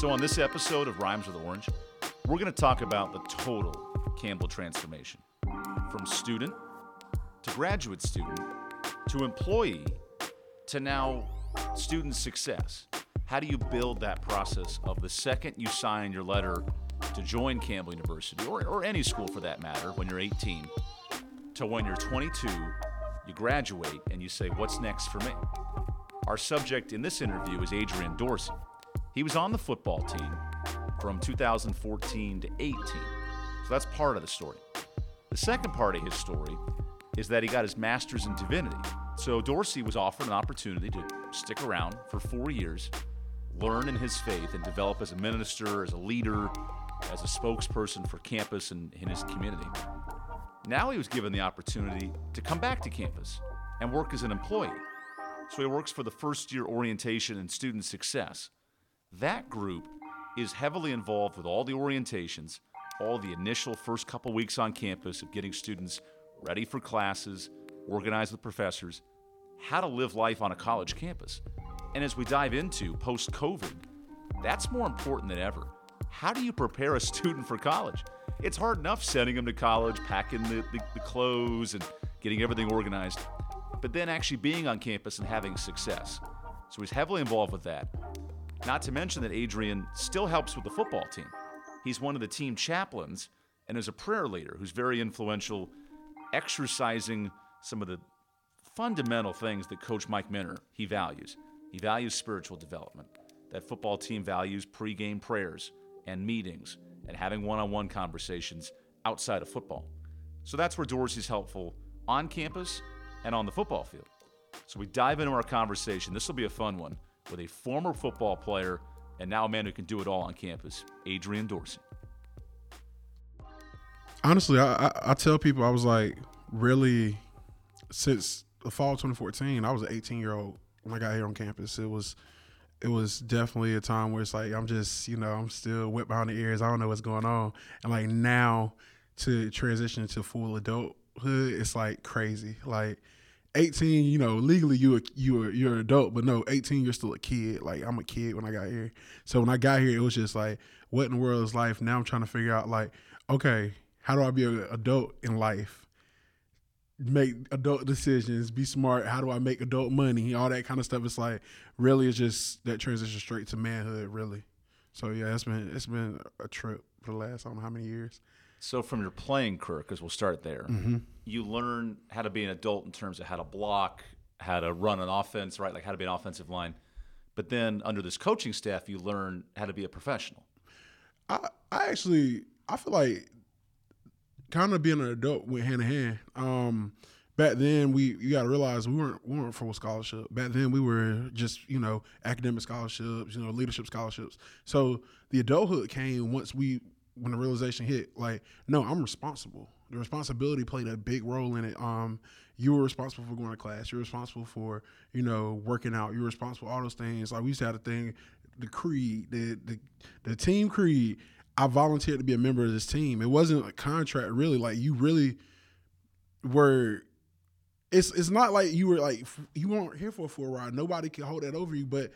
So, on this episode of Rhymes with Orange, we're going to talk about the total Campbell transformation from student to graduate student to employee to now student success. How do you build that process of the second you sign your letter to join Campbell University or, or any school for that matter when you're 18 to when you're 22, you graduate and you say, What's next for me? Our subject in this interview is Adrian Dorsey. He was on the football team from 2014 to 18. So that's part of the story. The second part of his story is that he got his master's in divinity. So Dorsey was offered an opportunity to stick around for four years, learn in his faith, and develop as a minister, as a leader, as a spokesperson for campus and in his community. Now he was given the opportunity to come back to campus and work as an employee. So he works for the first year orientation and student success. That group is heavily involved with all the orientations, all the initial first couple weeks on campus of getting students ready for classes, organized with professors, how to live life on a college campus. And as we dive into post COVID, that's more important than ever. How do you prepare a student for college? It's hard enough sending them to college, packing the, the, the clothes, and getting everything organized, but then actually being on campus and having success. So he's heavily involved with that. Not to mention that Adrian still helps with the football team. He's one of the team chaplains and is a prayer leader who's very influential, exercising some of the fundamental things that Coach Mike Minter he values. He values spiritual development. That football team values pregame prayers and meetings and having one-on-one conversations outside of football. So that's where Dorsey's helpful on campus and on the football field. So we dive into our conversation. This will be a fun one with a former football player and now a man who can do it all on campus, Adrian Dorsey. Honestly, I, I, I tell people I was like really since the fall of 2014. I was an 18 year old when I got here on campus. It was it was definitely a time where it's like I'm just you know I'm still wet behind the ears. I don't know what's going on, and like now to transition to full adulthood, it's like crazy. Like 18, you know, legally you you you're an adult, but no, 18 you're still a kid. Like I'm a kid when I got here. So when I got here, it was just like, what in the world is life? Now I'm trying to figure out like, okay, how do I be an adult in life? Make adult decisions, be smart. How do I make adult money? All that kind of stuff. It's like really, it's just that transition straight to manhood, really. So yeah, it's been it's been a trip for the last I don't know how many years. So from your playing career, because we'll start there, Mm-hmm. you learn how to be an adult in terms of how to block, how to run an offense, right? Like how to be an offensive line. But then under this coaching staff, you learn how to be a professional. I I actually I feel like kind of being an adult went hand in hand. Um, back then we you got to realize we weren't we weren't full scholarship. Back then we were just you know academic scholarships, you know leadership scholarships. So the adulthood came once we when the realization hit. Like no, I'm responsible. The responsibility played a big role in it. Um, you were responsible for going to class. You're responsible for you know working out. You're responsible for all those things. Like we used to have a thing, the creed, the the, the team creed. I volunteered to be a member of this team. It wasn't a contract, really. Like you really were. It's it's not like you were like you weren't here for a full ride. Nobody could hold that over you, but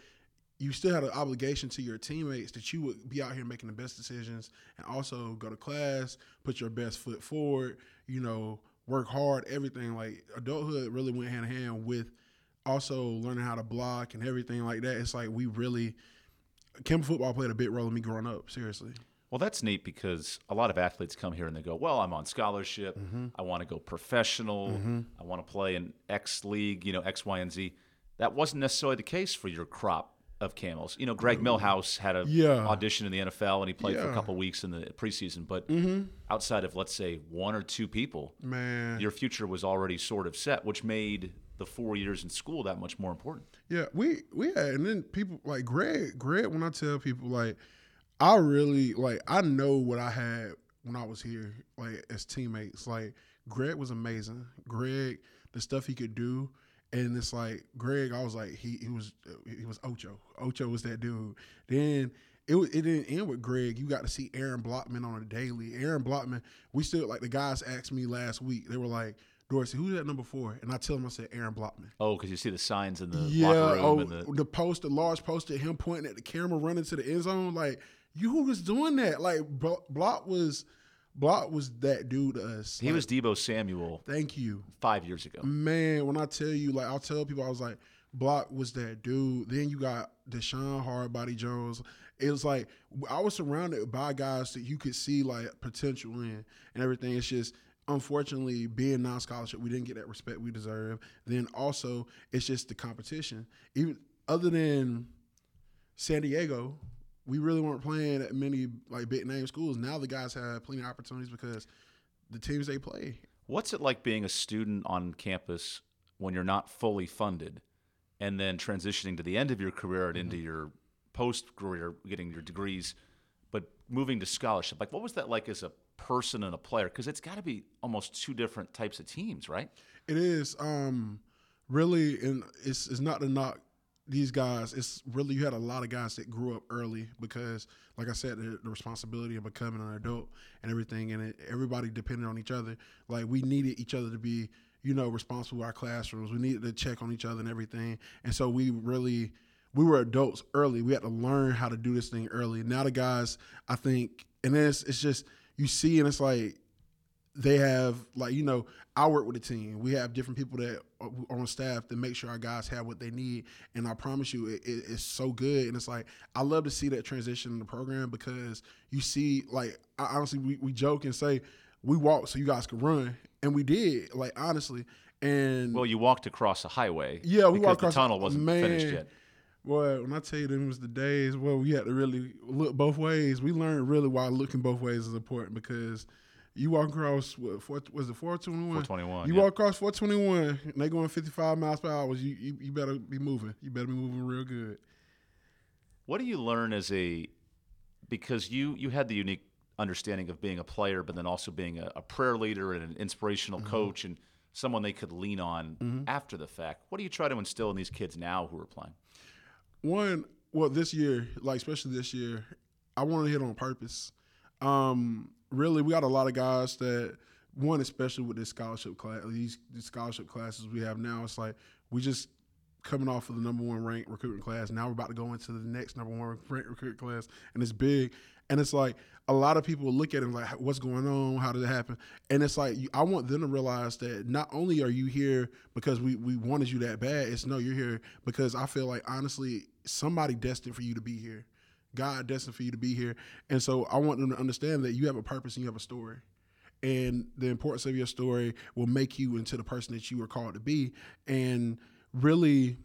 you still had an obligation to your teammates that you would be out here making the best decisions and also go to class, put your best foot forward. You know, work hard. Everything like adulthood really went hand in hand with also learning how to block and everything like that. It's like we really Campbell football played a big role in me growing up. Seriously. Well, that's neat because a lot of athletes come here and they go, "Well, I'm on scholarship. Mm-hmm. I want to go professional. Mm-hmm. I want to play in X league, you know, X, Y, and Z." That wasn't necessarily the case for your crop of camels. You know, Greg Millhouse had a Yeah. audition in the NFL and he played for a Yeah. couple weeks in the preseason. But mm-hmm. outside of let's say one or two people, Man. your future was already sort of set, which made the four years in school that much more important. Yeah, we we had, and then people like Greg. Greg, when I tell people like, I really like, I know what I had when I was here, like as teammates. Like Greg was amazing. Greg, the stuff he could do, and it's like Greg. I was like, he he was he was Ocho. Ocho was that dude. Then. It, it didn't end with Greg. You got to see Aaron Blockman on a daily. Aaron Blockman, we still like the guys asked me last week. They were like, Dorsey, who's that number four? And I tell him I said Aaron Blockman. Oh, because you see the signs in the Yeah, locker room oh, and the the poster, large poster, him pointing at the camera, running to the end zone. Like you, who was doing that? Like Block was, Block was that dude to us. he Like, was Deebo Samuel Thank you, five years ago. man. When I tell you, like I'll tell people, I was like, Block was that dude. Then you got Deshaun Hardbody Jones. It was like I was surrounded by guys that you could see like potential in and everything. It's just unfortunately being non-scholarship, we didn't get that respect we deserve. Then also, it's just the competition. Even other than San Diego, we really weren't playing at many like big name schools. Now the guys have plenty of opportunities because the teams they play. What's it like being a student on campus when you're not fully funded and then transitioning to the end of your career and into your post career, getting your degrees, but moving to scholarship? Like, what was that like as a person and a player? Because it's got to be almost two different types of teams, right? It is um really, and it's it's not a knock these guys. It's really you had a lot of guys that grew up early because, like I said, the, the responsibility of becoming an adult and everything, and it, everybody depended on each other. Like we needed each other to be, you know, responsible for our classrooms. We needed to check on each other and everything, and so we really. We were adults early. We had to learn how to do this thing early. Now the guys, I think, and it's, it's just you see, and it's like they have like you know I work with a team. We have different people that uh, are on staff to make sure our guys have what they need. And I promise you, it, it, it's so good. And it's like I love to see that transition in the program because you see, like I, honestly, we, we joke and say we walk so you guys can run, and we did. Like honestly, and Well, you walked across a highway. Yeah, we because walked the tunnel wasn't finished yet. Boy, when I tell you them was the days where we had to really look both ways. We learned really why looking both ways is important because you walk across what four, was it four twenty one? 421, You yeah. walk across four twenty one and they going fifty five miles per hour. You, you you better be moving. You better be moving real good. What do you learn as a because you you had the unique understanding of being a player, but then also being a, a prayer leader and an inspirational Mm-hmm. coach and someone they could lean on after the fact. What do you try to instill in these kids now who are playing? One, well, this year, like especially this year, I want to hit on purpose. Um, really, we got a lot of guys that one, especially with this scholarship class, these, these scholarship classes we have now. It's like we just coming off of the number one ranked recruitment class. Now we're about to go into the next number one ranked recruitment class, and it's big. And it's like a lot of people look at it like, what's going on? How did it happen? And it's like I want them to realize that not only are you here because we we wanted you that bad. It's no, you're here because I feel like honestly, somebody destined for you to be here. God destined for you to be here. And so I want them to understand that you have a purpose and you have a story and the importance of your story will make you into the person that you were called to be. And really,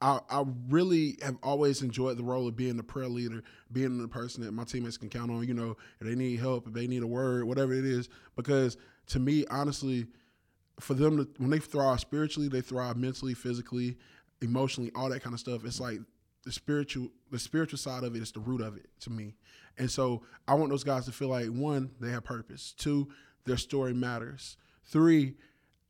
I, I really have always enjoyed the role of being the prayer leader, being the person that my teammates can count on. You know, if they need help, if they need a word, whatever it is. Because to me, honestly, for them to when they thrive spiritually, they thrive mentally, physically, emotionally, all that kind of stuff. It's like the spiritual the spiritual side of it is the root of it to me. And so I want those guys to feel like one, they have purpose. Two, their story matters. Three,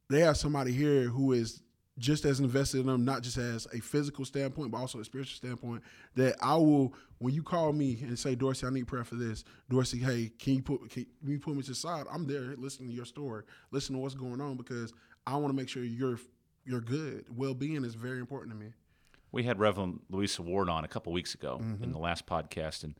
they have somebody here who is just as invested in them, not just as a physical standpoint, but also a spiritual standpoint. That I will, when you call me and say, Dorsey, I need prayer for this. Dorsey, hey, can you put can you put me to the side? I'm there listening to your story, listening to what's going on because I want to make sure you're you're good. Well being is very important to me. We had Reverend Louisa Ward on a couple weeks ago Mm-hmm. in the last podcast, and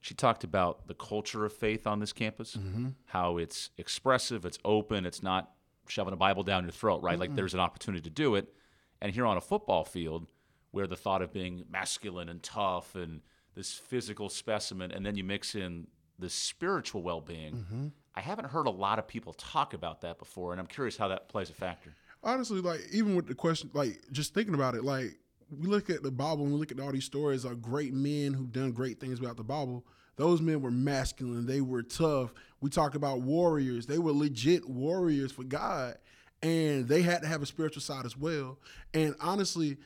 she talked about the culture of faith on this campus, Mm-hmm. how it's expressive, it's open, it's not shoving a Bible down your throat, right? Like there's an opportunity to do it. And here on a football field, where the thought of being masculine and tough and this physical specimen, and then you mix in the spiritual well being, Mm-hmm. I haven't heard a lot of people talk about that before, and I'm curious how that plays a factor. honestly, like even with the question, like just thinking about it, like we look at the Bible and we look at all these stories of great men who've done great things about the Bible. Those men were masculine. They were tough. We talk about warriors. They were legit warriors for God, and they had to have a spiritual side as well. And honestly,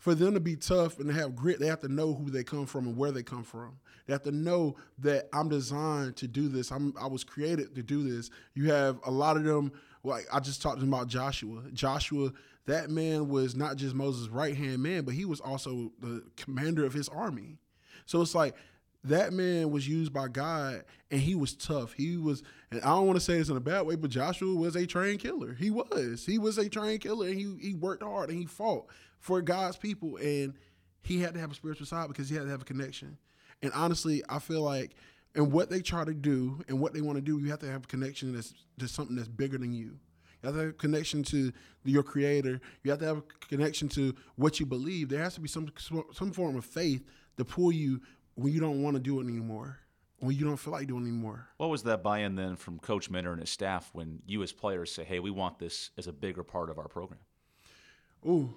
for them to be tough and to have grit, they have to know who they come from and where they come from. They have to know that I'm designed to do this. I'm I was created to do this. You have a lot of them. Like I just talked about Joshua. Joshua, that man was not just Moses' right hand man, but he was also the commander of his army. So it's like that man was used by God and he was tough. He was, and I don't want to say this in a bad way, but Joshua was a trained killer. He was. He was a trained killer and he, he worked hard and he fought for God's people. And he had to have a spiritual side because he had to have a connection. And honestly, I feel like, and what they try to do and what they want to do, you have to have a connection that's to something that's bigger than you. You have to have a connection to your creator. You have to have a connection to what you believe. There has to be some some form of faith to pull you when you don't want to do it anymore, when you don't feel like doing it anymore. What was that buy-in then from Coach Minter and his staff when you as players say, "Hey, we want this as a bigger part of our program"? Ooh,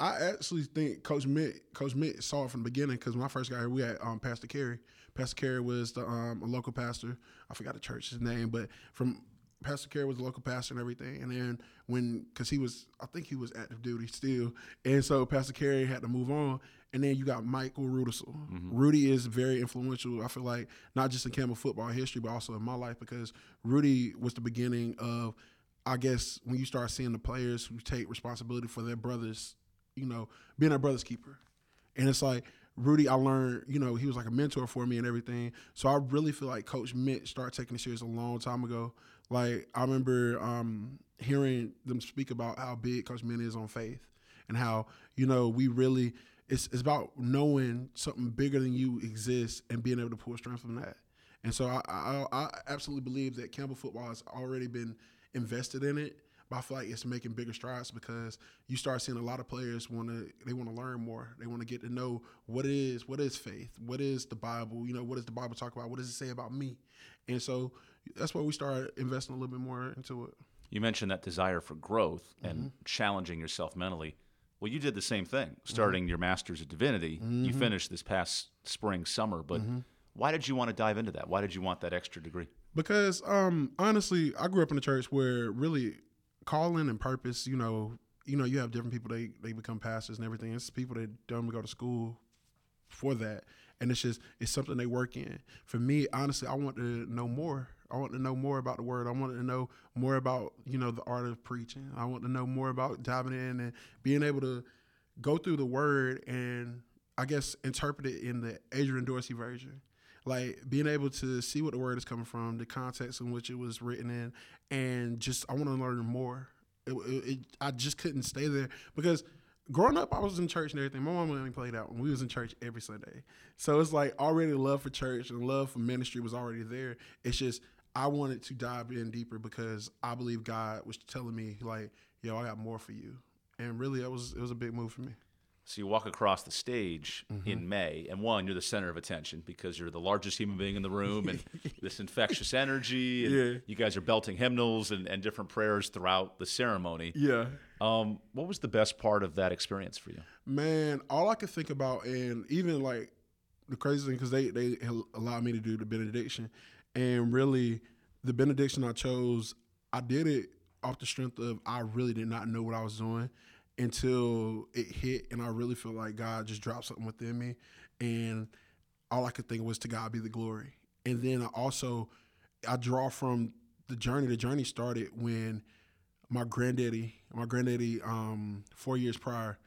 I actually think Coach Mitt, Coach Mitt saw it from the beginning because when I first got here, we had um, Pastor Carey. Pastor Carey was the um, a local pastor. I forgot the church's name, but from Pastor Carey was the local pastor and everything. And then when, because he was, I think he was active duty still, and so Pastor Carey had to move on. And then you got Michael Rudisell. Mm-hmm. Rudy is very influential. I feel like not just in Campbell football history, but also in my life because Rudy was the beginning of, I guess, when you start seeing the players who take responsibility for their brothers, you know, being a brother's keeper. And it's like Rudy, I learned, you know, he was like a mentor for me and everything. So I really feel like Coach Mitt started taking it serious a long time ago. Like I remember um, hearing them speak about how big Coach Mitt is on faith and how you know we really it's it's about knowing something bigger than you exists and being able to pull strength from that. And so I, I, I absolutely believe that Campbell football has already been invested in it, but I feel like it's making bigger strides because you start seeing a lot of players want to they want to learn more. They want to get to know what is what is faith, what is the Bible, you know, what does the Bible talk about, what does it say about me, and so that's why we started investing a little bit more into it. You mentioned that desire for growth and mm-hmm. challenging yourself mentally. Well, you did the same thing, starting mm-hmm. your master's of divinity. Mm-hmm. You finished this past spring, summer, but mm-hmm. why did you want to dive into that? Why did you want that extra degree? Because um, honestly, I grew up in a church where really calling and purpose, you know, you know, you have different people they they become pastors and everything. It's people that don't go to school for that, and it's just it's something they work in. For me, honestly, I want to know more. I want to know more about the word. I want to know more about you know the art of preaching. I want to know more about diving in and being able to go through the word and I guess interpret it in the Adrian Dorsey version. Like being able to see what the word is coming from, the context in which it was written in, and just I want to learn more. It, it, it, I just couldn't stay there because growing up, I was in church and everything. My mom only played out when we was in church every Sunday. So it's like already love for church and love for ministry was already there. It's just I wanted to dive in deeper because I believe God was telling me like, "Yo, I got more for you," and really, it was it was a big move for me. So you walk across the stage mm-hmm. in May, and one, you're the center of attention because you're the largest human being in the room, and this infectious energy. And yeah. You guys are belting hymnals and, and different prayers throughout the ceremony. Yeah. Um, what was the best part of that experience for you? Man, all I could think about, and even like the crazy thing, because they they allowed me to do the benediction, and really, the benediction I chose, I did it off the strength of I really did not know what I was doing until it hit, and I really feel like God just dropped something within me, and all I could think was to God be the glory. And then I also I draw from the journey. The journey started when my granddaddy, my granddaddy, um, four years prior.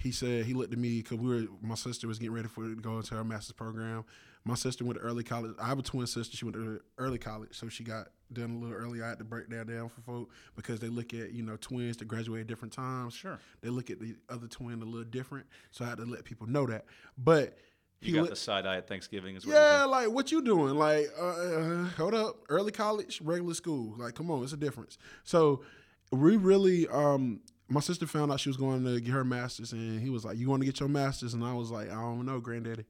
He said he looked at me because we were my sister was getting ready for to go into her master's program, my sister went to early college. I have a twin sister. She went to early college, so she got done a little early. I had to break that down for folk because they look at you know twins that graduate at different times. Sure, they look at the other twin a little different. So I had to let people know that. But you got the side eye at Thanksgiving as well. Yeah, like what you doing? Like, uh, uh, hold up, early college, regular school. Like, come on, it's a difference. So we really, um, my sister found out she was going to get her master's, and he was like, "You want to get your master's?" And I was like, "I don't know, granddaddy."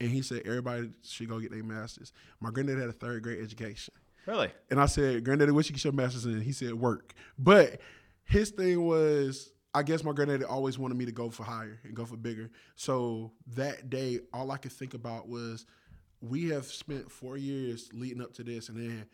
and he said everybody should go get their masters. My granddad had a third grade education. Really? And I said, Granddaddy, what you get your masters in? He said, work. But his thing was, I guess my granddaddy always wanted me to go for higher and go for bigger. So that day, all I could think about was we have spent four years leading up to this, and then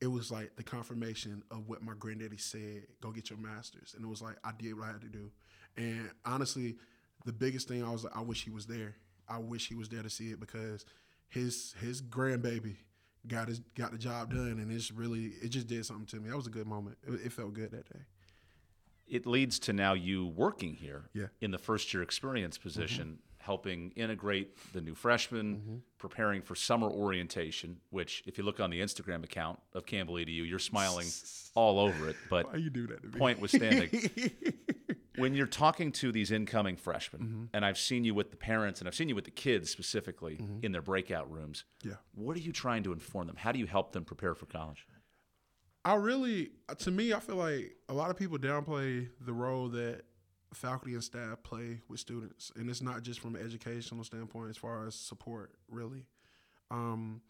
it was like the confirmation of what my granddaddy said go get your masters. And it was like, I did what I had to do. And honestly, the biggest thing I was like, I wish he was there I wish he was there to see it because his his grandbaby got his got the job done, and it's really it just did something to me. That was a good moment. It, it felt good that day. It leads to now you working here yeah. in the first year experience mm-hmm. position. Mm-hmm. helping integrate the new freshmen, preparing for summer orientation. Which, if you look on the Instagram account of Campbell EDU, you're smiling all over it. But Why you do that point withstanding. when you're talking to these incoming freshmen, Mm-hmm. and I've seen you with the parents and I've seen you with the kids specifically Mm-hmm. in their breakout rooms, Yeah. what are you trying to inform them? How do you help them prepare for college? I really, to me, I feel like a lot of people downplay the role that faculty and staff play with students, and it's not just from an educational standpoint, as far as support, really. Um,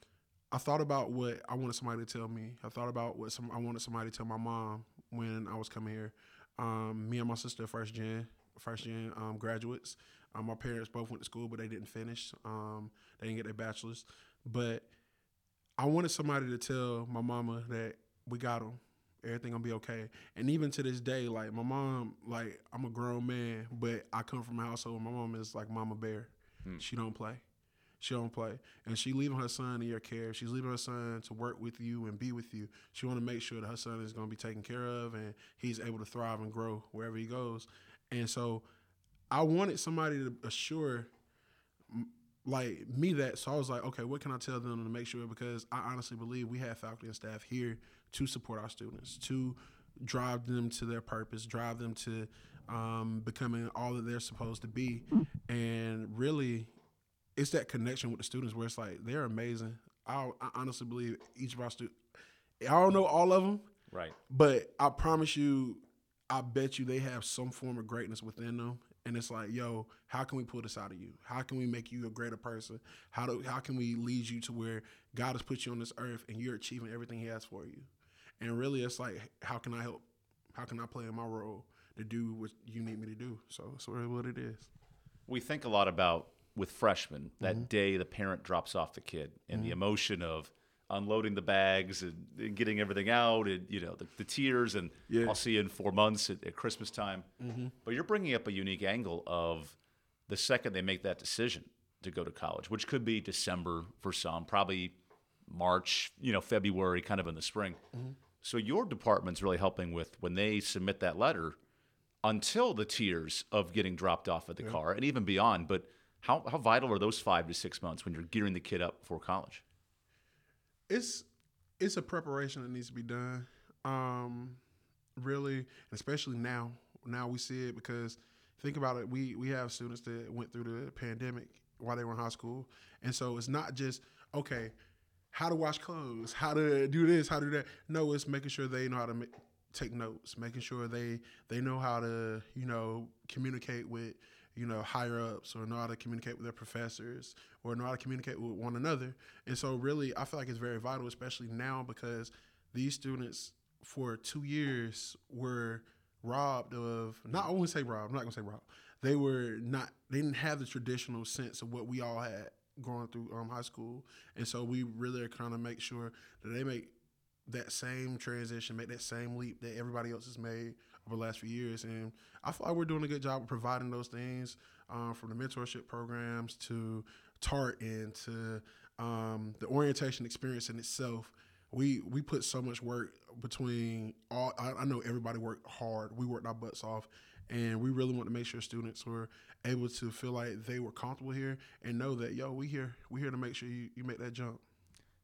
I thought about what I wanted somebody to tell me. I thought about what some I wanted somebody to tell my mom when I was coming here. Um, me and my sister, first gen, first gen um, graduates. Um, my parents both went to school, but they didn't finish. Um, they didn't get their bachelors, but I wanted somebody to tell my mama that we got them. Everything gonna be okay. And even to this day, like my mom, like I'm a grown man, but I come from a household. where My mom is like Mama Bear. Hmm. She don't play. She don't play, and she leaving her son in your care. She's leaving her son to work with you and be with you. She want to make sure that her son is going to be taken care of and he's able to thrive and grow wherever he goes. And so, I wanted somebody to assure like me that. So I was like, okay, what can I tell them to make sure? Because I honestly believe we have faculty and staff here to support our students, to drive them to their purpose, drive them to um, becoming all that they're supposed to be. And really, it's that connection with the students where it's like they're amazing. I, I honestly believe each of our students. I don't know all of them, Right. but I promise you, I bet you they have some form of greatness within them. And it's like, yo, how can we pull this out of you? How can we make you a greater person? How do how can we lead you to where God has put you on this earth and you're achieving everything He has for you? And really, it's like, how can I help? How can I play in my role to do what you need me to do? So that's really what it is. We think a lot about with freshmen that Mm-hmm. day the parent drops off the kid and the emotion of unloading the bags and, and getting everything out and you know the, the tears and Yeah. Mm-hmm. I'll see you in four months at, at Christmas time. But you're bringing up a unique angle of the second they make that decision to go to college, which could be December for some, probably March, you know, February, kind of in the spring. Mm-hmm. So your department's really helping with when they submit that letter until the tears of getting dropped off at the car and even beyond. But how, how vital are those five to six months when you're gearing the kid up for college? it's it's a preparation that needs to be done. Um, really, especially now. Now we see it because think about it. We we have students that went through the pandemic while they were in high school, and so it's not just okay. How to wash clothes, how to do this, how to do that. No, it's making sure they know how to make, take notes, making sure they they know how to you know communicate with you know higher ups or know how to communicate with their professors or know how to communicate with one another. And so really, I feel like it's very vital, especially now because these students for two years were robbed of not I say robbed, I'm not gonna say robbed. They were not they didn't have the traditional sense of what we all had going through um, high school. And so we really are trying to make sure that they make that same transition, make that same leap that everybody else has made over the last few years. And I feel like we're doing a good job of providing those things um, from the mentorship programs to TART and to um, the orientation experience in itself. We we put so much work between all. I, I know everybody worked hard. We worked our butts off, and we really want to make sure students were able to feel like they were comfortable here and know that yo, we here we here to make sure you, you make that jump.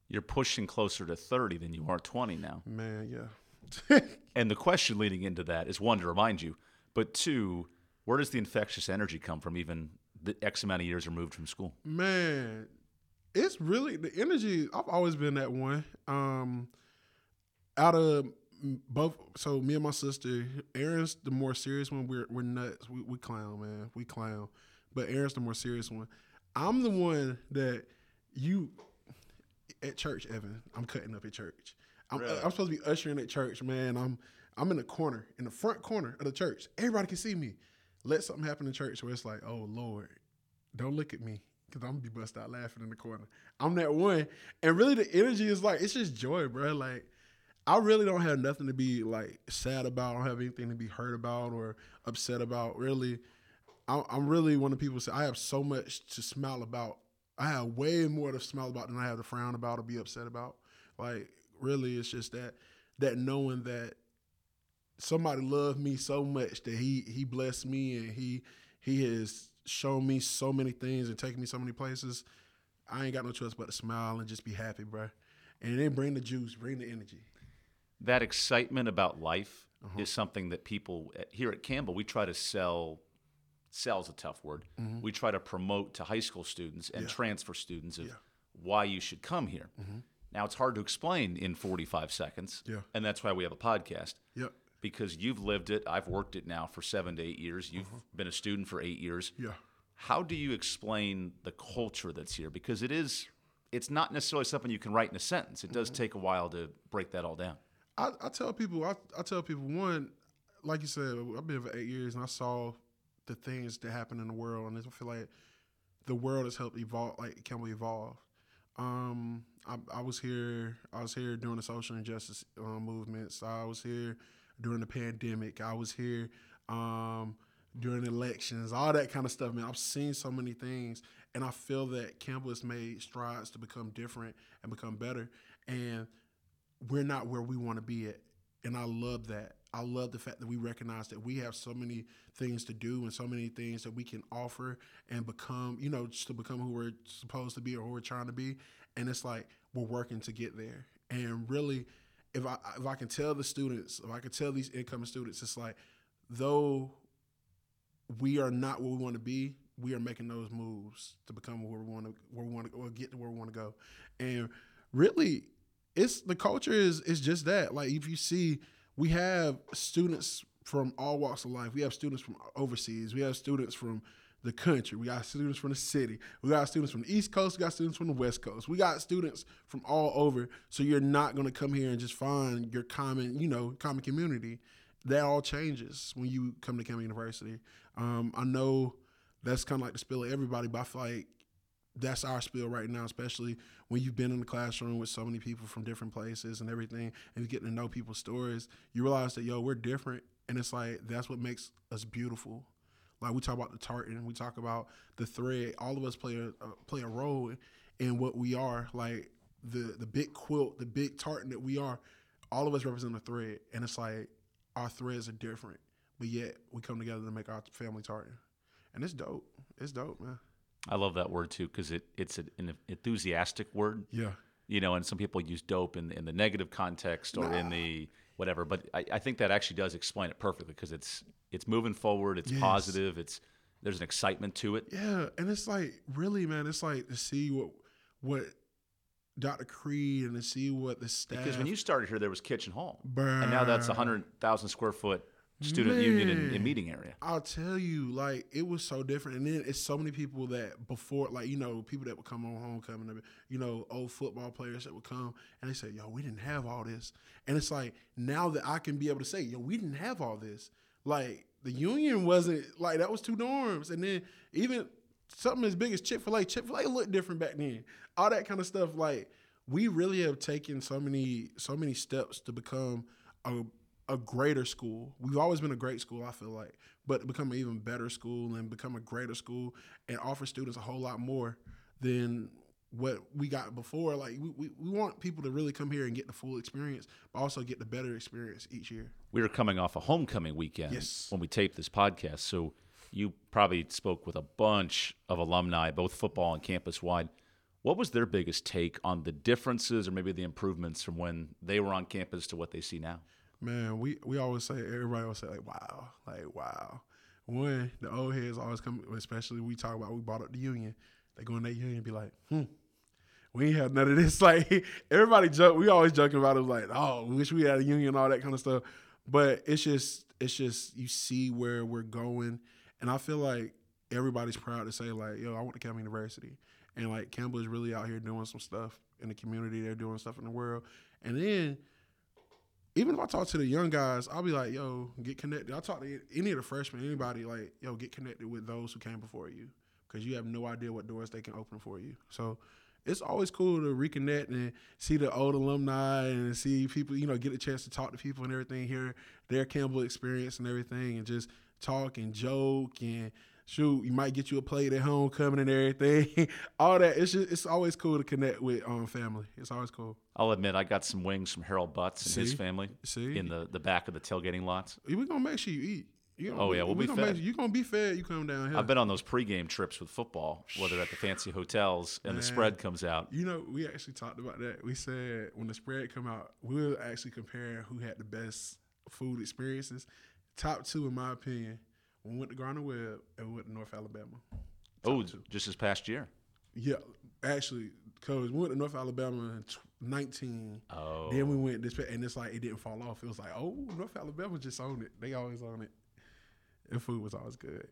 You're pushing closer to 30 than you are 20 now. Man, yeah. And the question leading into that is one, to remind you, but two, where does the infectious energy come from even the X amount of years removed from school? Man, it's really the energy. I've always been that one. Um, out of both, so me and my sister, Aaron's the more serious one. We're we're nuts. We we clown, man. We clown. But Aaron's the more serious one. I'm the one that you at church, Evan. I'm cutting up at church. I'm, Really? I'm supposed to be ushering at church, man. I'm I'm in the corner, in the front corner of the church. Everybody can see me. Let something happen in church where it's like, oh Lord, don't look at me because I'm gonna be bust out laughing in the corner. I'm that one, and really the energy is like it's just joy, bro. Like I really don't have nothing to be like sad about. I don't have anything to be hurt about or upset about. Really, I- I'm really one of the people say I have so much to smile about. I have way more to smile about than I have to frown about or be upset about. Like really, it's just that that knowing that somebody loved me so much that he he blessed me and he he has shown me so many things and taken me so many places. I ain't got no choice but to smile and just be happy, bro. And then bring the juice, bring the energy. That excitement about life uh-huh. is something that people eh, here at Campbell we try to sell. Sell is a tough word. Mm-hmm. We try to promote to high school students and Yeah. transfer students of Yeah. why you should come here. Mm-hmm. Now it's hard to explain in 45 seconds, Yeah. and that's why we have a podcast. Yep. because you've lived it. I've worked it now for seven to eight years. You've uh-huh. been a student for eight years. Yeah. How do you explain the culture that's here? Because it is, it's not necessarily something you can write in a sentence. It does mm-hmm. take a while to break that all down. I, I tell people, I, I tell people, one, like you said, I've been here for eight years and I saw the things that happen in the world, and I feel like the world has helped evolve, like can we evolve? Um, I, I was here, I was here during the social injustice uh, movements. I was here during the pandemic. I was here um, during elections, all that kind of stuff. Man, I've seen so many things, and I feel that Campbell has made strides to become different and become better. And we're not where we want to be at. And I love that. I love the fact that we recognize that we have so many things to do and so many things that we can offer and become, you know, just to become who we're supposed to be or who we're trying to be. And it's like we're working to get there. And really, if I if I can tell the students, if I can tell these incoming students, it's like though we are not where we want to be, we are making those moves to become where we want to where we want to get to where we want to go. And really, it's the culture is is just that. Like if you see, we have students from all walks of life. We have students from overseas. We have students from the country. We got students from the city. We got students from the East Coast. We got students from the West Coast. We got students from all over. So you're not going to come here and just find your common, you know, common community. That all changes when you come to Campbell University. Um, I know that's kind of like the spill of everybody, but I feel like that's our spill right now, especially when you've been in the classroom with so many people from different places and everything, and you get to know people's stories. You realize that yo, we're different, and it's like that's what makes us beautiful. Like we talk about the tartan, we talk about the thread. All of us play a uh, play a role in what we are. Like the the big quilt, the big tartan that we are. All of us represent a thread, and it's like our threads are different, but yet we come together to make our family tartan, and it's dope. It's dope, man. I love that word too because it, it's an enthusiastic word. Yeah. You know, and some people use dope in, in the negative context or in the whatever. But I, I think that actually does explain it perfectly because it's it's moving forward. It's Yes. positive. It's there's an excitement to it. Yeah, and it's like really, man. It's like to see what what Dr. Creed and to see what the staff. Because when you started here, there was Kitchen Hall, and now that's a hundred thousand square foot student union and, and meeting area. I'll tell you, like it was so different, and then it's so many people that before, like you know, people that would come on homecoming, you know, old football players that would come and they say, "Yo, we didn't have all this," and it's like now that I can be able to say, "Yo, we didn't have all this," like the union wasn't like that was two dorms, and then even something as big as Chick Fil A, Chick Fil A looked different back then. All that kind of stuff, like we really have taken so many so many steps to become a a greater school. We've always been a great school, I feel like, but become an even better school and become a greater school and offer students a whole lot more than what we got before. Like we, we, we want people to really come here and get the full experience, but also get the better experience each year. We were coming off a homecoming weekend Yes. when we taped this podcast, so you probably spoke with a bunch of alumni, both football and campus wide. What was their biggest take on the differences or maybe the improvements from when they were on campus to what they see now? Man, we, we always say everybody always say like wow, like wow. One, the old heads always come, especially we talk about we brought up the union. They go in that union and be like, hmm, we ain't have none of this. Like everybody joke, we always joking about it like, oh, we wish we had a union, all that kind of stuff. But it's just it's just you see where we're going, and I feel like everybody's proud to say like, yo, I went to Campbell University, and like Campbell is really out here doing some stuff in the community. They're doing stuff in the world, and then even if I talk to the young guys, I'll be like, yo, get connected. I talk to any of the freshmen, anybody, like, yo, get connected with those who came before you because you have no idea what doors they can open for you. So it's always cool to reconnect and see the old alumni and see people, you know, get a chance to talk to people and everything, hear their Campbell experience and everything, and just talk and joke and shoot, you might get you a plate at homecoming and everything. All that. It's just, it's always cool to connect with um family. It's always cool. I'll admit I got some wings from Harold Butts and his family See? in the, the back of the tailgating lots. We're gonna make sure you eat. You Oh, yeah, we'll be gonna fed. you gonna be fed. You come down here. I've been on those pregame trips with football, whether at the fancy hotels and the spread comes out. You know, we actually talked about that. We said when the spread come out, we'll actually compare who had the best food experiences. Top two, in my opinion, we went to Gardner-Webb and we went to North Alabama. Oh, just this past year. Yeah, actually, because we went to North Alabama in 19. Oh, Then we went this, and it's like it didn't fall off. It was like, oh, North Alabama just owned it. They always own it. And food was always good.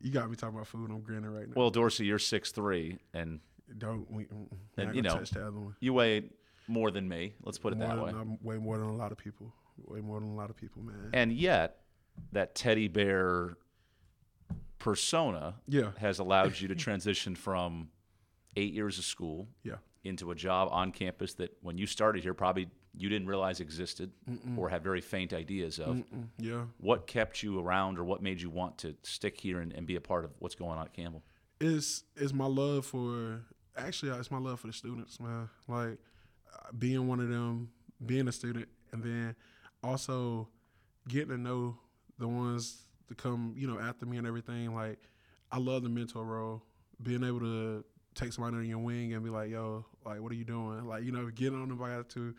You got me talking about food. I'm grinning right now. well, Dorsey, you're six three, and Don't we? mm, mm, And, you know, touch the other one. you weigh more than me. Let's put it More that than- way. I'm way more than a lot of people. Way more than a lot of people, man. And yet, that teddy bear persona yeah, has allowed you to transition from eight years of school yeah. into a job on campus that when you started here probably you didn't realize existed or had very faint ideas of Mm, yeah. what kept you around or what made you want to stick here and, and be a part of what's going on at campbell Is it's my love for actually it's my love for the students, man. Like being one of them, being a student, and then also getting to know the ones to come, you know, after me and everything. Like I love the mentor role, being able to take somebody under your wing and be like, "Yo, like, what are you doing?" Like, you know, getting on them by to,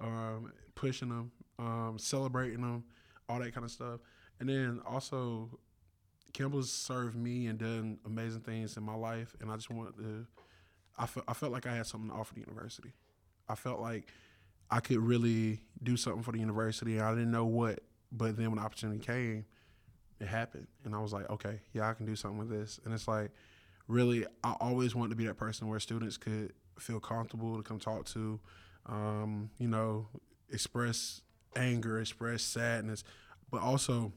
um, pushing them, um, celebrating them, all that kind of stuff, and then also Campbell's served me and done amazing things in my life, and I just wanted to. I felt I felt like I had something to offer the university. I felt like I could really do something for the university. I didn't know what, but then when the opportunity came, it happened, and I was like, okay, yeah, I can do something with this. And it's like, really, I always wanted to be that person where students could feel comfortable to come talk to, um, you know, express anger, express sadness, but also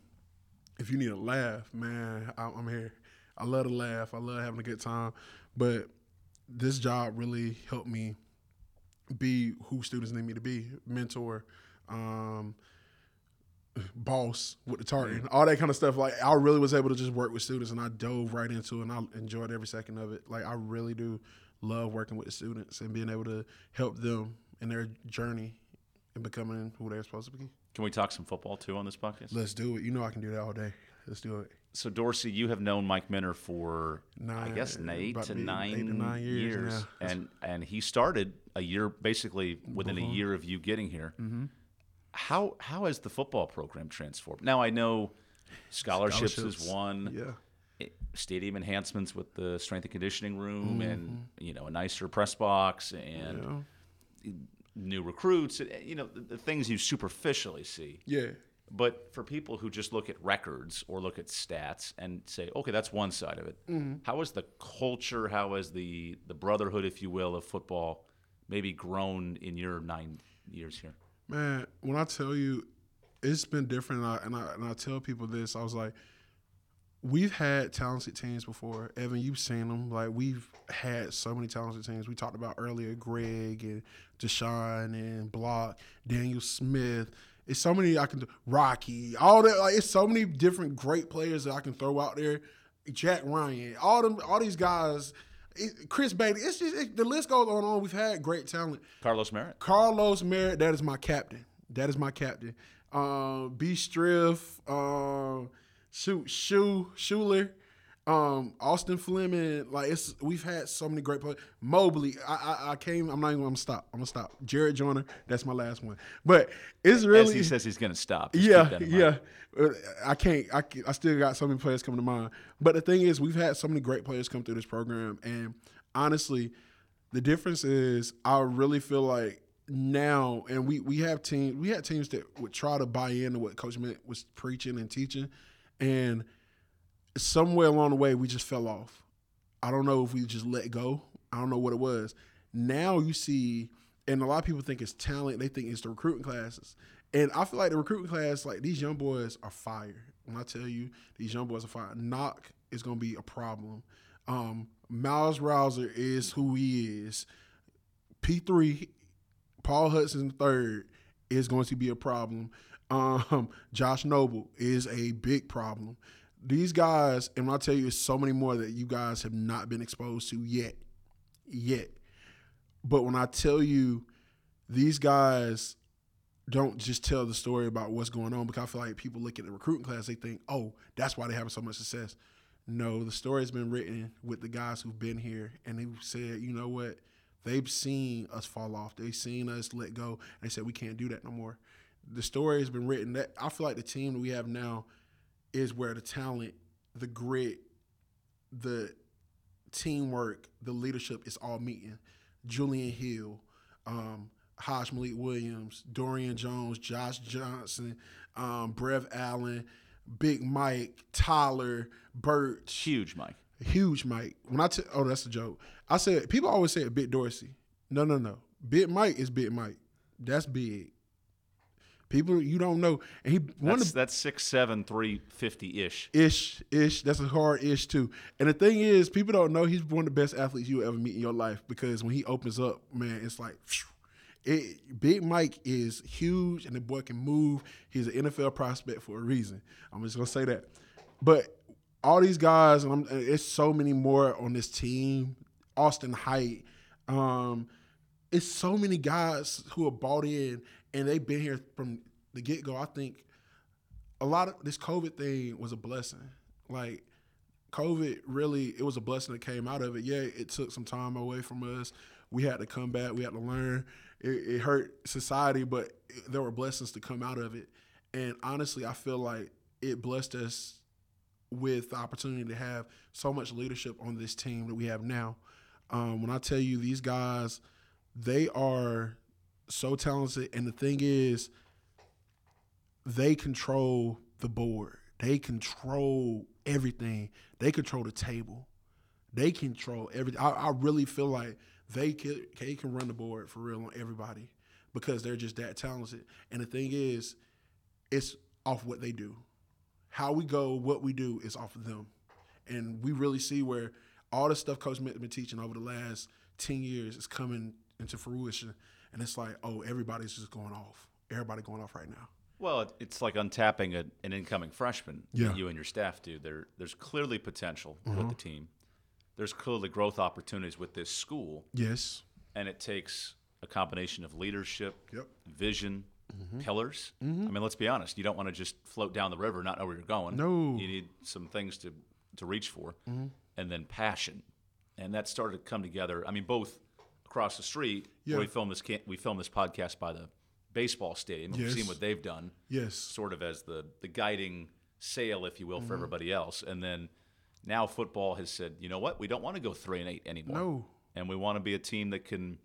if you need a laugh, man, I'm here. I love to laugh. I love having a good time. But this job really helped me be who students need me to be mentor, um, boss with the tartan, all that kind of stuff. Like, I really was able to just work with students and I dove right into it and I enjoyed every second of it. Like, I really do love working with the students and being able to help them in their journey and becoming who they're supposed to be. can we talk some football too on this podcast Let's do it. You know I can do that all day. Let's do it. so dorsey you have known mike minter for nine, i guess eight to nine, eight to nine years now. and and he started a year basically within a year of you getting here Mm-hmm. How how has the football program transformed now i know scholarships, is one Yeah. stadium enhancements with the strength and conditioning room Mm-hmm. and you know a nicer press box and new recruits eh, you know the, the things you superficially see Yeah. but for people who just look at records or look at stats and say okay that's one side of it Mm-hmm. how has the culture how has the the brotherhood if you will of football maybe grown in your nine years here Man, when I tell you, it's been different, and I, and I and I tell people this, I was like, we've had talented teams before. Evan, you've seen them. Like we've had so many talented teams. We talked about earlier, Greg and Deshaun and Block, Daniel Smith. It's so many I can do. Rocky, all that. Like it's so many different great players that I can throw out there. Jack Ryan, all them, all these guys. It, Chris Bailey. It's just it, the list goes on and on. We've had great talent. carlos merritt Carlos Merritt, that is my captain. That is my captain. Um, B. Striff, um, shoot, Shu, Schuler, um, Austin Fleming. Like it's, we've had so many great players. Mobley, I, I, I came. I'm not even gonna stop. I'm gonna stop. Jared Joyner, that's my last one. But it's as really, he says he's going to stop Just yeah, keep that in mind. yeah. Uh, I can't. I, I still got so many players coming to mind. But the thing is, we've had so many great players come through this program, and honestly, the difference is I really feel like now, and we we have teams. We had teams that would try to buy into what Coach Mint was preaching and teaching, and somewhere along the way, we just fell off. I don't know if we just let go. I don't know what it was. Now you see, and a lot of people think it's talent. They think it's the recruiting classes. And I feel like the recruiting class, like these young boys are fire. When I tell you these young boys are fire, knock is going to be a problem. Um, Miles Rouser is who he is. P3, Paul Hudson third is going to be a problem. Um, Josh Noble is a big problem. These guys, and when I tell you, it's so many more that you guys have not been exposed to yet, yet. But when I tell you, these guys don't just tell the story about what's going on because I feel like people look at the recruiting class, they think, oh, that's why they have so much success. No, the story has been written with the guys who've been here and they've said, you know what? They've seen us fall off. They've seen us let go. And they said we can't do that no more. The story has been written. That I feel like the team that we have now is where the talent, the grit, the teamwork, the leadership is all meeting. Julian Hill, um, Hajj Malik Williams, Dorian Jones, Josh Johnson, um, Brev Allen, Big Mike, Tyler, Burt, Huge, Mike. huge Mike. When I t- oh, that's a joke. I said people always say Big Dorsey. No, no, no. Big Mike is Big Mike. That's big. People you don't know, and he one That's, of that's six seven three fifty ish. ish ish. That's a hard ish too. And the thing is, people don't know he's one of the best athletes you will ever meet in your life because when he opens up, man, it's like. phew. It, Big Mike is huge, and the boy can move. He's an NFL prospect for a reason. I'm just gonna say that. But all these guys, and I'm, it's so many more on this team. Austin Height, um, it's so many guys who are bought in, and they've been here from the get go. I think a lot of this COVID thing was a blessing. Like COVID really, it was a blessing that came out of it. Yeah, it took some time away from us. We had to come back. We had to learn. It, it hurt society, but it- there were blessings to come out of it. And honestly, I feel like it blessed us with the opportunity to have so much leadership on this team that we have now. Um, when I tell you these guys, they are so talented, and the thing is, they control the board. They control everything. They control the table. They control everything. I, I really feel like they can, they can run the board for real on everybody because they're just that talented. And the thing is, it's off what they do. How we go, what we do is off of them. And we really see where all the stuff Coach Mint's been teaching over the last 10 years is coming into fruition. And it's like, oh, everybody's just going off. Everybody going off right now. Well, it's like untapping a, an incoming freshman Yeah. that you and your staff do. There, there's clearly potential Mm-hmm. with uh-huh. the team. There's clearly growth opportunities with this school, Yes. and it takes a combination of leadership, Yep. vision, mm-hmm. pillars. Mm-hmm. I mean, let's be honest. You don't want to just float down the river, not know where you're going. No. you need some things to to reach for, mm-hmm. and then passion, and that started to come together. I mean, both across the street. Yeah. where we film this. We film this podcast by the baseball stadium. We've seen what they've done Yes. sort of as the the guiding sail, if you will, Mm-hmm. for everybody else. And then now football has said, you know what, we don't want to go three and eight anymore. No. and we want to be a team that can,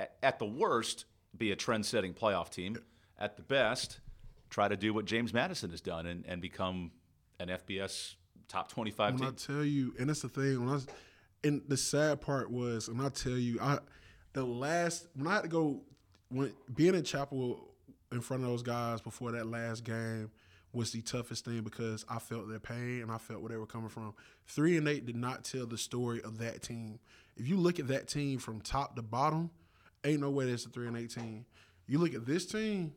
at, at the worst, be a trend-setting playoff team. At the best, try to do what James Madison has done and, and become an FBS top twenty-five when I team. tell you, and that's the thing. When I and the sad part was, and I tell you, I the last when I had to go when being in chapel in front of those guys before that last game was the toughest thing because I felt their pain and I felt where they were coming from. Three and eight did not tell the story of that team. If you look at that team from top to bottom, ain't no way that's a three and eight team. You look at this team,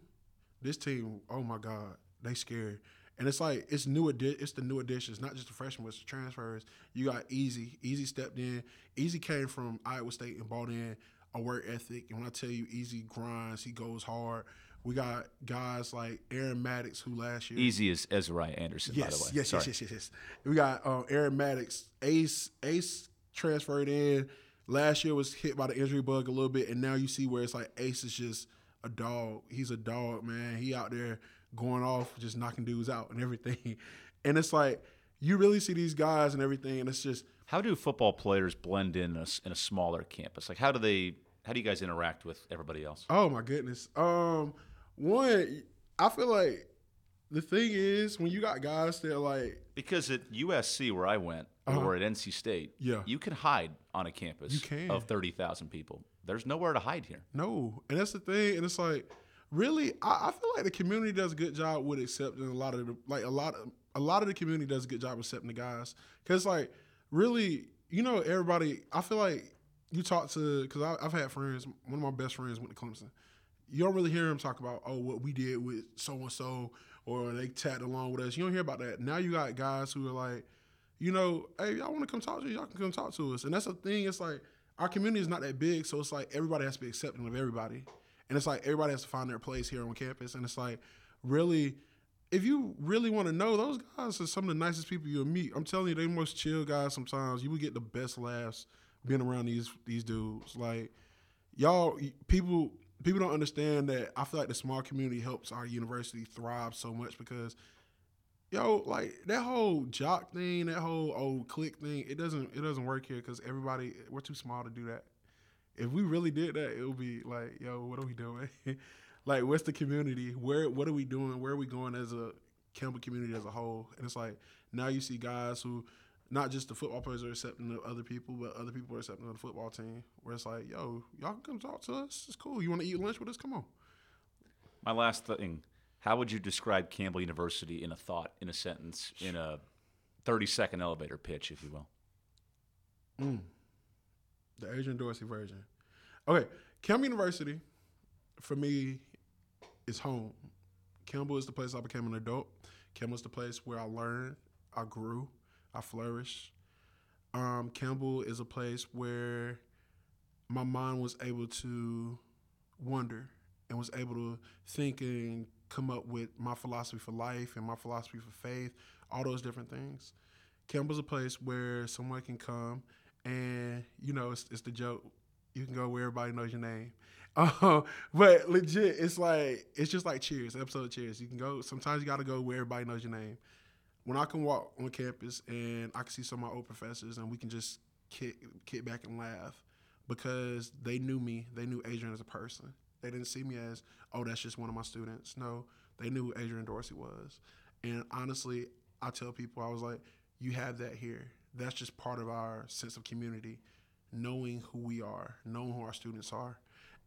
this team, oh my God, they scary. And it's like it's new addi- it's the new additions, not just the freshmen, it's the transfers. You got Easy. Easy stepped in. Easy came from Iowa State and brought in a work ethic. And when I tell you Easy grinds, he goes hard. We got guys like Aaron Maddox, who last year Easy as Ezra Anderson, Yes, by the way. yes, Sorry. yes, yes, yes, yes. We got um, Aaron Maddox. Ace Ace transferred in. Last year was hit by the injury bug a little bit, and now you see where it's like Ace is just a dog. He's a dog, man. He out there going off, just knocking dudes out and everything. And it's like you really see these guys and everything, and it's just How do football players blend in a, in a smaller campus? Like, how do they? How do you guys interact with everybody else? Oh my goodness. Um, one, I feel like the thing is when you got guys that are like, Because at USC, where I went, or at NC State, Uh-huh. Yeah. you can hide on a campus You can. of 30,000 people. There's nowhere to hide here. no, and that's the thing, and it's like, really, I, I feel like the community does a good job with accepting a lot of the, like a lot of a lot of the community does a good job accepting the guys, because like, really, you know, everybody. I feel like you talk to because I've had friends. One of my best friends went to Clemson. You don't really hear them talk about oh what we did with so and so or they tagged along with us. You don't hear about that. Now you got guys who are like, you know, hey, y'all want to come talk to you, y'all can come talk to us. And that's the thing. It's like our community is not that big, so it's like everybody has to be accepting of everybody. and it's like everybody has to find their place here on campus, and it's like really. If you really want to know, those guys are some of the nicest people you'll meet. I'm telling you, they most chill guys. Sometimes you will get the best laughs being around these these dudes. Like y'all, people people don't understand that. I feel like the small community helps our university thrive so much because yo, like that whole jock thing, that whole old click thing, it doesn't it doesn't work here because everybody we're too small to do that. If we really did that, it would be like, yo, what are we doing? like, what's the community? Where what are we doing? Where are we going as a Campbell community as a whole? And it's like now you see guys who not just the football players are accepting of other people, but other people are accepting of the football team. Where it's like, yo, y'all can come talk to us. It's cool. You want to eat lunch with us? Come on. My last thing how would you describe Campbell University in a thought, in a sentence, in a 30 second elevator pitch, if you will? Mm. The Adrian Dorsey version. Okay, Campbell University, for me, is home. Campbell is the place I became an adult. Campbell is the place where I learned, I grew, I flourished. Um, Campbell is a place where my mind was able to wonder and was able to think and come up with my philosophy for life and my philosophy for faith, all those different things. Campbell's a place where someone can come and, you know, it's, it's the joke. You can go where everybody knows your name. Uh, but legit, it's like, it's just like Cheers, episode of Cheers. You can go, sometimes you got to go where everybody knows your name. When I can walk on campus and I can see some of my old professors and we can just kick, kick back and laugh because they knew me, they knew Adrian as a person. They didn't see me as, oh, that's just one of my students. No, they knew who Adrian Dorsey was. And honestly, I tell people, I was like, you have that here. That's just part of our sense of community, knowing who we are, knowing who our students are.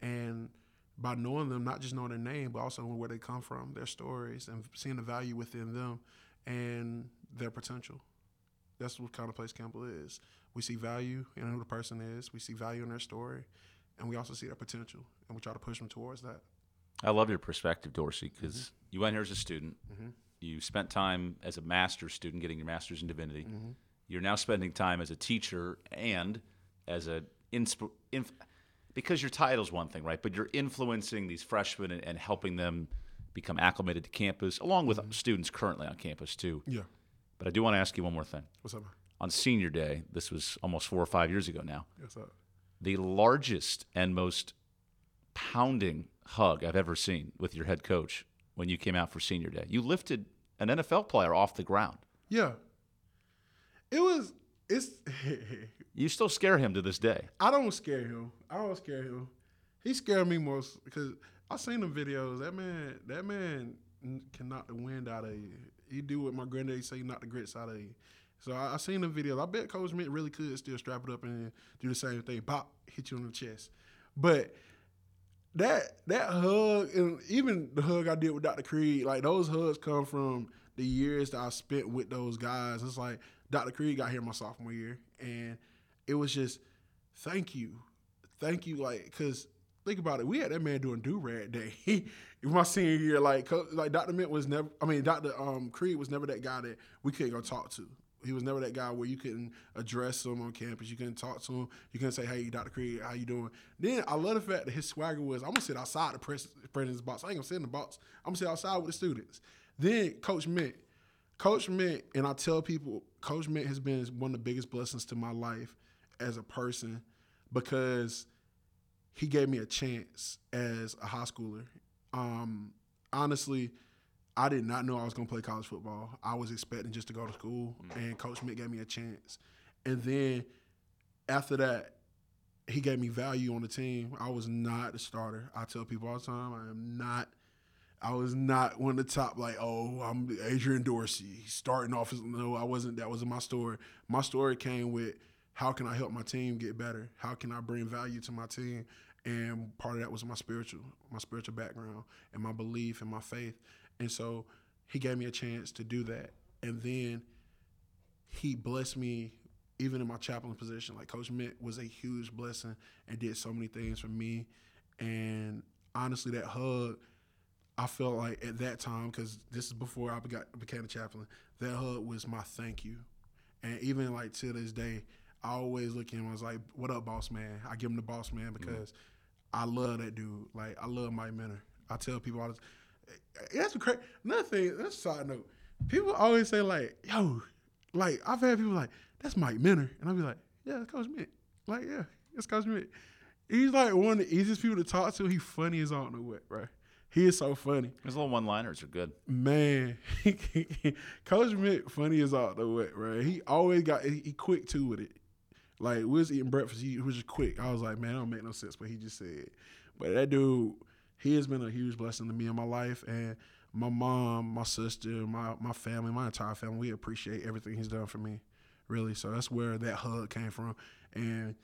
And by knowing them, not just knowing their name, but also knowing where they come from, their stories, and seeing the value within them and their potential. That's what kind of place Campbell is. We see value in who the person is. We see value in their story, and we also see their potential, and we try to push them towards that. I love your perspective, Dorsey, because mm-hmm. you went here as a student. Mm-hmm. You spent time as a master's student getting your master's in divinity. Mm-hmm. You're now spending time as a teacher and as an insp- inf- because your title's one thing, right? But you're influencing these freshmen and, and helping them become acclimated to campus, along with mm-hmm. students currently on campus too. Yeah. But I do want to ask you one more thing. What's up? On senior day, this was almost four or five years ago now. What's up? the largest and most pounding hug I've ever seen with your head coach when you came out for senior day. You lifted an NFL player off the ground. Yeah. It was it's You still scare him to this day. I don't scare him. I don't scare him. He scared me most because I seen the videos. That man, that man can knock the wind out of you. He do what my granddaddy say, knock the grits out of you. So I, I seen the videos. I bet Coach Mint really could still strap it up and do the same thing. Pop, hit you on the chest. But that that hug and even the hug I did with Dr. Creed, like those hugs come from the years that I spent with those guys. It's like Dr. Creed got here my sophomore year, and it was just thank you, thank you, like because think about it, we had that man doing do rag day. my senior year, like like Dr. Mint was never, I mean Dr. Um, Creed was never that guy that we couldn't go talk to. He was never that guy where you couldn't address him on campus. You couldn't talk to him. You couldn't say, "Hey, Dr. Creed, how you doing?" Then I love the fact that his swagger was, "I'm gonna sit outside the president's box. I ain't gonna sit in the box. I'm gonna sit outside with the students." Then Coach Mint, Coach Mint, and I tell people, Coach Mint has been one of the biggest blessings to my life as a person because he gave me a chance as a high schooler. Um, honestly I did not know I was going to play college football. I was expecting just to go to school, mm-hmm. and Coach Mint gave me a chance. And then after that, he gave me value on the team. I was not a starter. I tell people all the time, I am not. I was not one of the top. Like, oh, I'm Adrian Dorsey starting off. As, no, I wasn't. That wasn't my story. My story came with how can I help my team get better? How can I bring value to my team? And part of that was my spiritual, my spiritual background, and my belief and my faith. And so he gave me a chance to do that. And then he blessed me even in my chaplain position. Like Coach Mint was a huge blessing and did so many things for me. And honestly, that hug, I felt like at that time, because this is before I became a chaplain, that hug was my thank you. And even like to this day, I always look at him. I was like, "What up, boss man?" I give him the boss man because mm-hmm. I love that dude. Like I love Mike Minter. I tell people all this. That's crazy. Another thing. That's a side note. People always say like, "Yo," like I've had people like, "That's Mike Minter," and I'll be like, "Yeah, it's Coach Mint." Like, yeah, it's Coach Mint. He's like one of the easiest people to talk to. He funny as I don't know what, bro. He is so funny. His little one-liners are good. Man, Coach Mint funny as all the way, right? He always got he, quick too with it. Like we was eating breakfast, he was just quick. I was like, man, that don't make no sense what he just said. But that dude, he has been a huge blessing to me in my life and my mom, my sister, my my family, my entire family. We appreciate everything he's done for me, really. So that's where that hug came from. And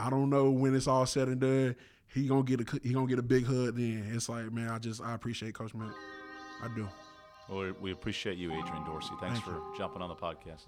I don't know when it's all said and done, he gonna get a he gonna get a big hug. Then it's like, man, I just I appreciate Coach Mint. I do. Well, we appreciate you, Adrian Dorsey. Thanks Thank for you. jumping on the podcast.